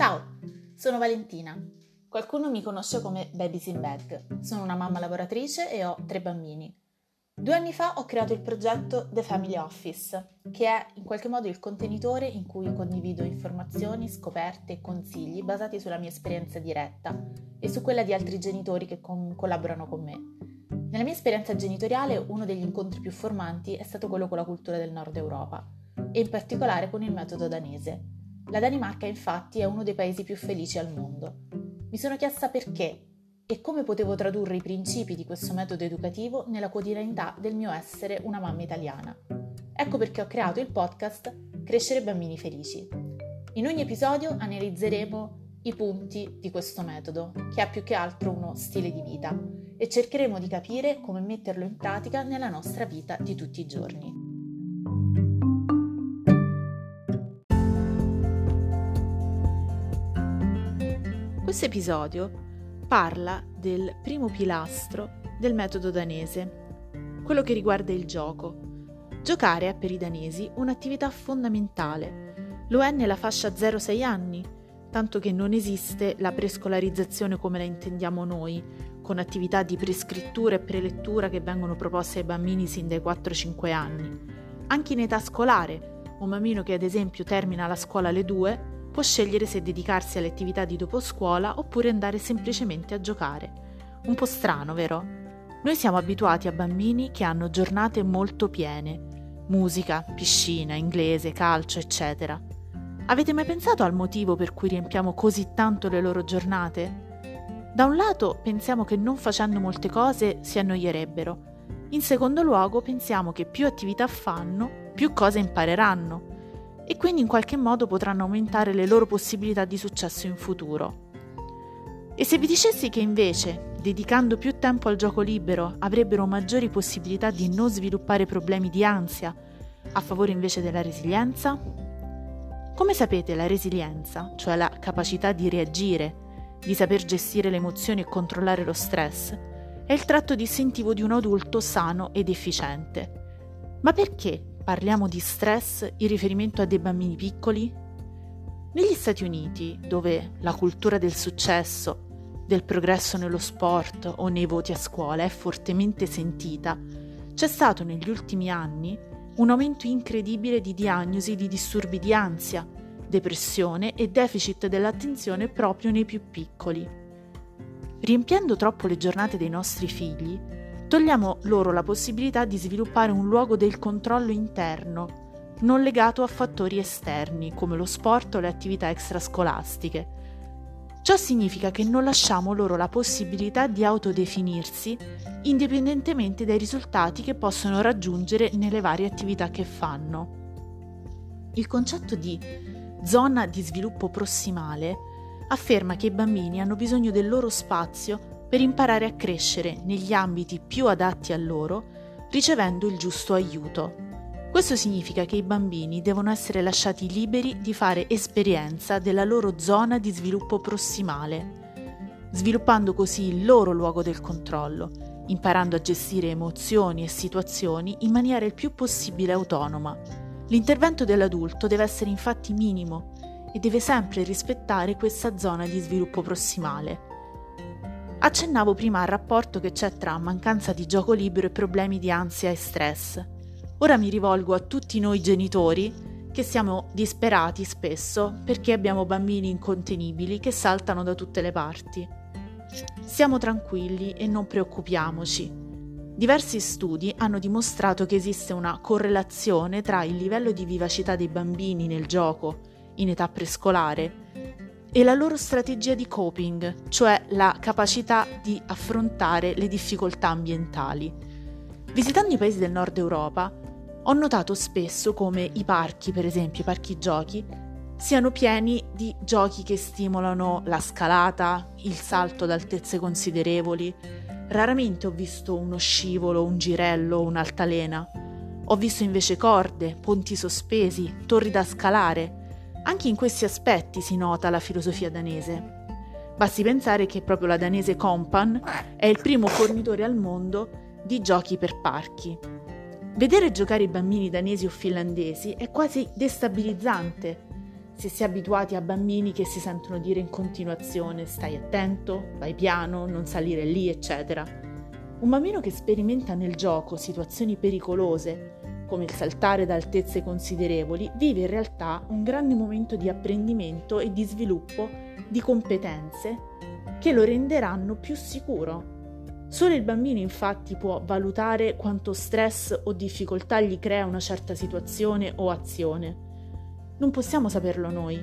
Ciao, sono Valentina. Qualcuno mi conosce come Babies in Bag. Sono una mamma lavoratrice e ho tre bambini. Due anni fa ho creato il progetto The Family Office, che è in qualche modo il contenitore in cui condivido informazioni, scoperte e consigli basati sulla mia esperienza diretta e su quella di altri genitori che con- collaborano con me. Nella mia esperienza genitoriale uno degli incontri più formanti è stato quello con la cultura del nord Europa e in particolare con il metodo danese. La Danimarca infatti è uno dei paesi più felici al mondo. Mi sono chiesta perché e come potevo tradurre i principi di questo metodo educativo nella quotidianità del mio essere una mamma italiana. Ecco perché ho creato il podcast Crescere bambini felici. In ogni episodio analizzeremo i punti di questo metodo, che è più che altro uno stile di vita, e cercheremo di capire come metterlo in pratica nella nostra vita di tutti i giorni. Questo episodio parla del primo pilastro del metodo danese, quello che riguarda il gioco. Giocare è per i danesi un'attività fondamentale. Lo è nella fascia 0-6 anni, tanto che non esiste la prescolarizzazione come la intendiamo noi, con attività di prescrittura e prelettura che vengono proposte ai bambini sin dai 4-5 anni. Anche in età scolare, un bambino che ad esempio termina la scuola alle 2 può scegliere se dedicarsi alle attività di dopo scuola oppure andare semplicemente a giocare. Un po' strano, vero? Noi siamo abituati a bambini che hanno giornate molto piene, musica, piscina, inglese, calcio, eccetera. Avete mai pensato al motivo per cui riempiamo così tanto le loro giornate? Da un lato pensiamo che non facendo molte cose si annoierebbero, in secondo luogo pensiamo che più attività fanno, più cose impareranno e quindi in qualche modo potranno aumentare le loro possibilità di successo in futuro. E se vi dicessi che invece, dedicando più tempo al gioco libero, avrebbero maggiori possibilità di non sviluppare problemi di ansia, a favore invece della resilienza? Come sapete, la resilienza, cioè la capacità di reagire, di saper gestire le emozioni e controllare lo stress, è il tratto distintivo di un adulto sano ed efficiente. Ma perché parliamo di stress in riferimento a dei bambini piccoli? Negli Stati Uniti, dove la cultura del successo, del progresso nello sport o nei voti a scuola è fortemente sentita, c'è stato negli ultimi anni un aumento incredibile di diagnosi di disturbi di ansia, depressione e deficit dell'attenzione proprio nei più piccoli. Riempiendo troppo le giornate dei nostri figli, togliamo loro la possibilità di sviluppare un luogo del controllo interno, non legato a fattori esterni come lo sport o le attività extrascolastiche. Ciò significa che non lasciamo loro la possibilità di autodefinirsi indipendentemente dai risultati che possono raggiungere nelle varie attività che fanno. Il concetto di zona di sviluppo prossimale afferma che i bambini hanno bisogno del loro spazio per imparare a crescere negli ambiti più adatti a loro, ricevendo il giusto aiuto. Questo significa che i bambini devono essere lasciati liberi di fare esperienza della loro zona di sviluppo prossimale, sviluppando così il loro luogo del controllo, imparando a gestire emozioni e situazioni in maniera il più possibile autonoma. L'intervento dell'adulto deve essere infatti minimo e deve sempre rispettare questa zona di sviluppo prossimale. Accennavo prima al rapporto che c'è tra mancanza di gioco libero e problemi di ansia e stress. Ora mi rivolgo a tutti noi genitori che siamo disperati spesso perché abbiamo bambini incontenibili che saltano da tutte le parti. Siamo tranquilli e non preoccupiamoci. Diversi studi hanno dimostrato che esiste una correlazione tra il livello di vivacità dei bambini nel gioco in età prescolare e la loro strategia di coping, cioè la capacità di affrontare le difficoltà ambientali. Visitando i paesi del nord Europa, ho notato spesso come i parchi, per esempio i parchi giochi, siano pieni di giochi che stimolano la scalata, il salto ad altezze considerevoli. Raramente ho visto uno scivolo, un girello, un'altalena. Ho visto invece corde, ponti sospesi, torri da scalare, anche in questi aspetti si nota la filosofia danese. Basti pensare che proprio la danese Compan è il primo fornitore al mondo di giochi per parchi. Vedere giocare i bambini danesi o finlandesi è quasi destabilizzante. se si è abituati a bambini che si sentono dire in continuazione stai attento, vai piano, non salire lì, eccetera. Un bambino che sperimenta nel gioco situazioni pericolose, come il saltare da altezze considerevoli, vive in realtà un grande momento di apprendimento e di sviluppo di competenze che lo renderanno più sicuro. Solo il bambino infatti può valutare quanto stress o difficoltà gli crea una certa situazione o azione non possiamo saperlo noi.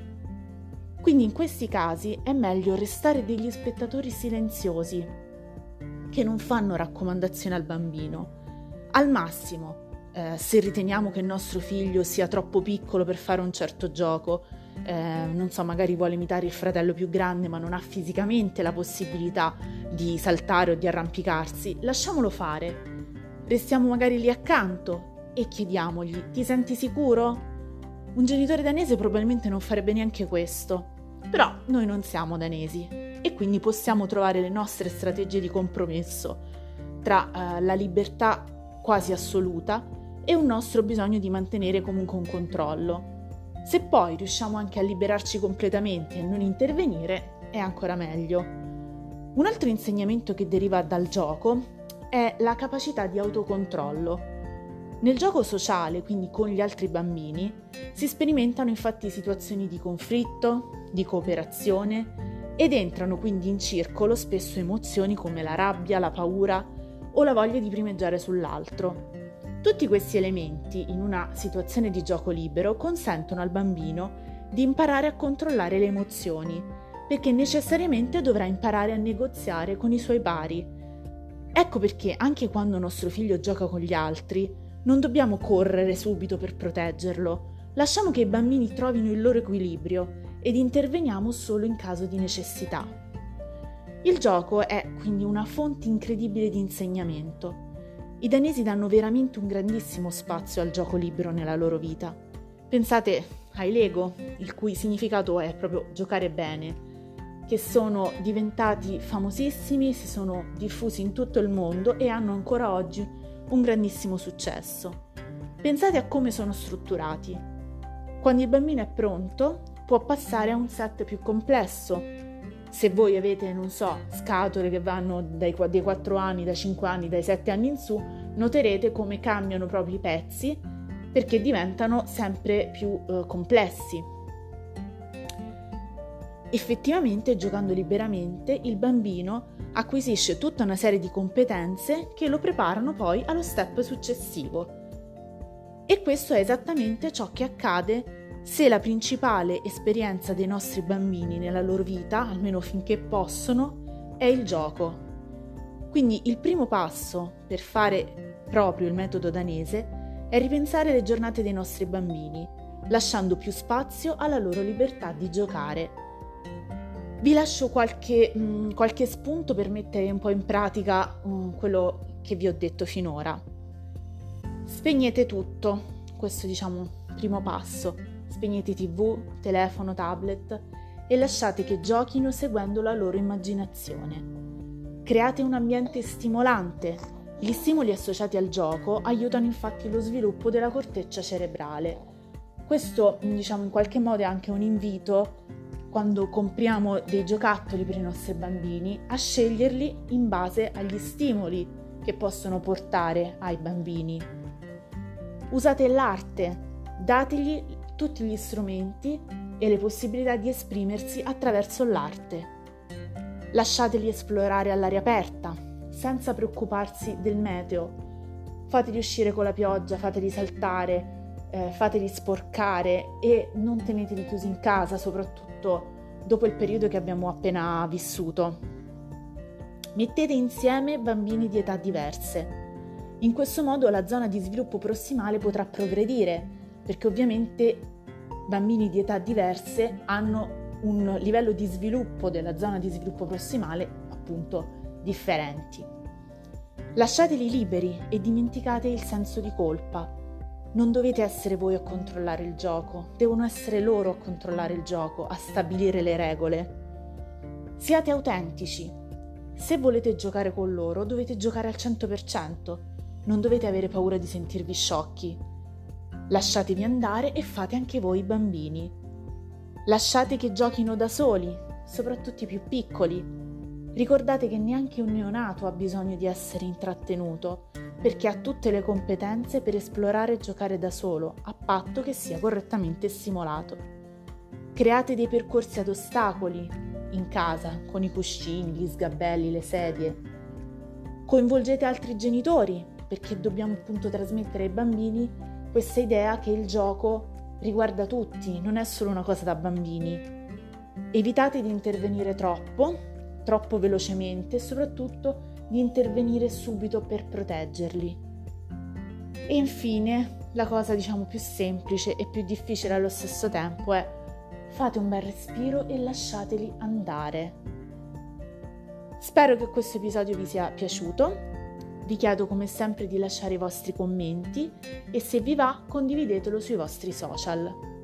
Quindi in questi casi è meglio restare degli spettatori silenziosi, che non fanno raccomandazioni al bambino. Al massimo, eh, se riteniamo che il nostro figlio sia troppo piccolo per fare un certo gioco, eh, non so, magari vuole imitare il fratello più grande ma non ha fisicamente la possibilità di saltare o di arrampicarsi, lasciamolo fare. Restiamo magari lì accanto e chiediamogli: ti senti sicuro? Un genitore danese probabilmente non farebbe neanche questo. Però noi non siamo danesi e quindi possiamo trovare le nostre strategie di compromesso tra uh, la libertà quasi assoluta e un nostro bisogno di mantenere comunque un controllo. Se poi riusciamo anche a liberarci completamente e non intervenire, è ancora meglio. Un altro insegnamento che deriva dal gioco è la capacità di autocontrollo. Nel gioco sociale, quindi con gli altri bambini, si sperimentano infatti situazioni di conflitto, di cooperazione ed entrano quindi in circolo spesso emozioni come la rabbia, la paura o la voglia di primeggiare sull'altro. Tutti questi elementi, in una situazione di gioco libero, consentono al bambino di imparare a controllare le emozioni, perché necessariamente dovrà imparare a negoziare con i suoi pari. Ecco perché anche quando nostro figlio gioca con gli altri, non dobbiamo correre subito per proteggerlo, lasciamo che i bambini trovino il loro equilibrio ed interveniamo solo in caso di necessità. Il gioco è quindi una fonte incredibile di insegnamento. I danesi danno veramente un grandissimo spazio al gioco libero nella loro vita. Pensate ai Lego, il cui significato è proprio giocare bene, che sono diventati famosissimi, si sono diffusi in tutto il mondo e hanno ancora oggi un grandissimo successo. Pensate a come sono strutturati. Quando il bambino è pronto, può passare a un set più complesso. Se voi avete, non so, scatole che vanno dai, dai 4 anni, dai 5 anni, dai 7 anni in su, noterete come cambiano proprio i pezzi perché diventano sempre più eh, complessi. Effettivamente, giocando liberamente, il bambino acquisisce tutta una serie di competenze che lo preparano poi allo step successivo. E questo è esattamente ciò che accade se la principale esperienza dei nostri bambini nella loro vita, almeno finché possono, è il gioco. Quindi il primo passo per fare proprio il metodo danese è ripensare le giornate dei nostri bambini, lasciando più spazio alla loro libertà di giocare vi lascio qualche, mh, mm, qualche, spunto per mettere un po' in pratica mh, mm, quello che vi ho detto finora. Spegnete tutto, questo diciamo primo passo. Spegnete tv, telefono, tablet e lasciate che giochino seguendo la loro immaginazione. Create un ambiente stimolante. Gli stimoli associati al gioco aiutano infatti lo sviluppo della corteccia cerebrale. Questo, diciamo, in qualche modo è anche un invito quando compriamo dei giocattoli per i nostri bambini, a sceglierli in base agli stimoli che possono portare ai bambini. Usate l'arte, dategli tutti gli strumenti e le possibilità di esprimersi attraverso l'arte. Lasciateli esplorare all'aria aperta, senza preoccuparsi del meteo. Fateli uscire con la pioggia, fateli saltare, eh, fateli sporcare e non teneteli chiusi in casa, soprattutto dopo il periodo che abbiamo appena vissuto. Mettete insieme bambini di età diverse. In questo modo la zona di sviluppo prossimale potrà progredire, perché ovviamente bambini di età diverse hanno un livello di sviluppo della zona di sviluppo prossimale appunto differenti. Lasciateli liberi e dimenticate il senso di colpa. Non dovete essere voi a controllare il gioco, devono essere loro a controllare il gioco, a stabilire le regole. Siate autentici. Se volete giocare con loro, dovete giocare al 100%, non dovete avere paura di sentirvi sciocchi. Lasciatevi andare e fate anche voi bambini. Lasciate che giochino da soli, soprattutto i più piccoli. Ricordate che neanche un neonato ha bisogno di essere intrattenuto, perché ha tutte le competenze per esplorare e giocare da solo, a patto che sia correttamente stimolato. Create dei percorsi ad ostacoli in casa, con i cuscini, gli sgabelli, le sedie. Coinvolgete altri genitori, perché dobbiamo appunto trasmettere ai bambini questa idea che il gioco riguarda tutti, non è solo una cosa da bambini. Evitate di intervenire troppo, troppo velocemente e soprattutto di intervenire subito per proteggerli. E infine, la cosa diciamo più semplice e più difficile allo stesso tempo è fate un bel respiro e lasciateli andare. Spero che questo episodio vi sia piaciuto. Vi chiedo come sempre di lasciare i vostri commenti e se vi va condividetelo sui vostri social.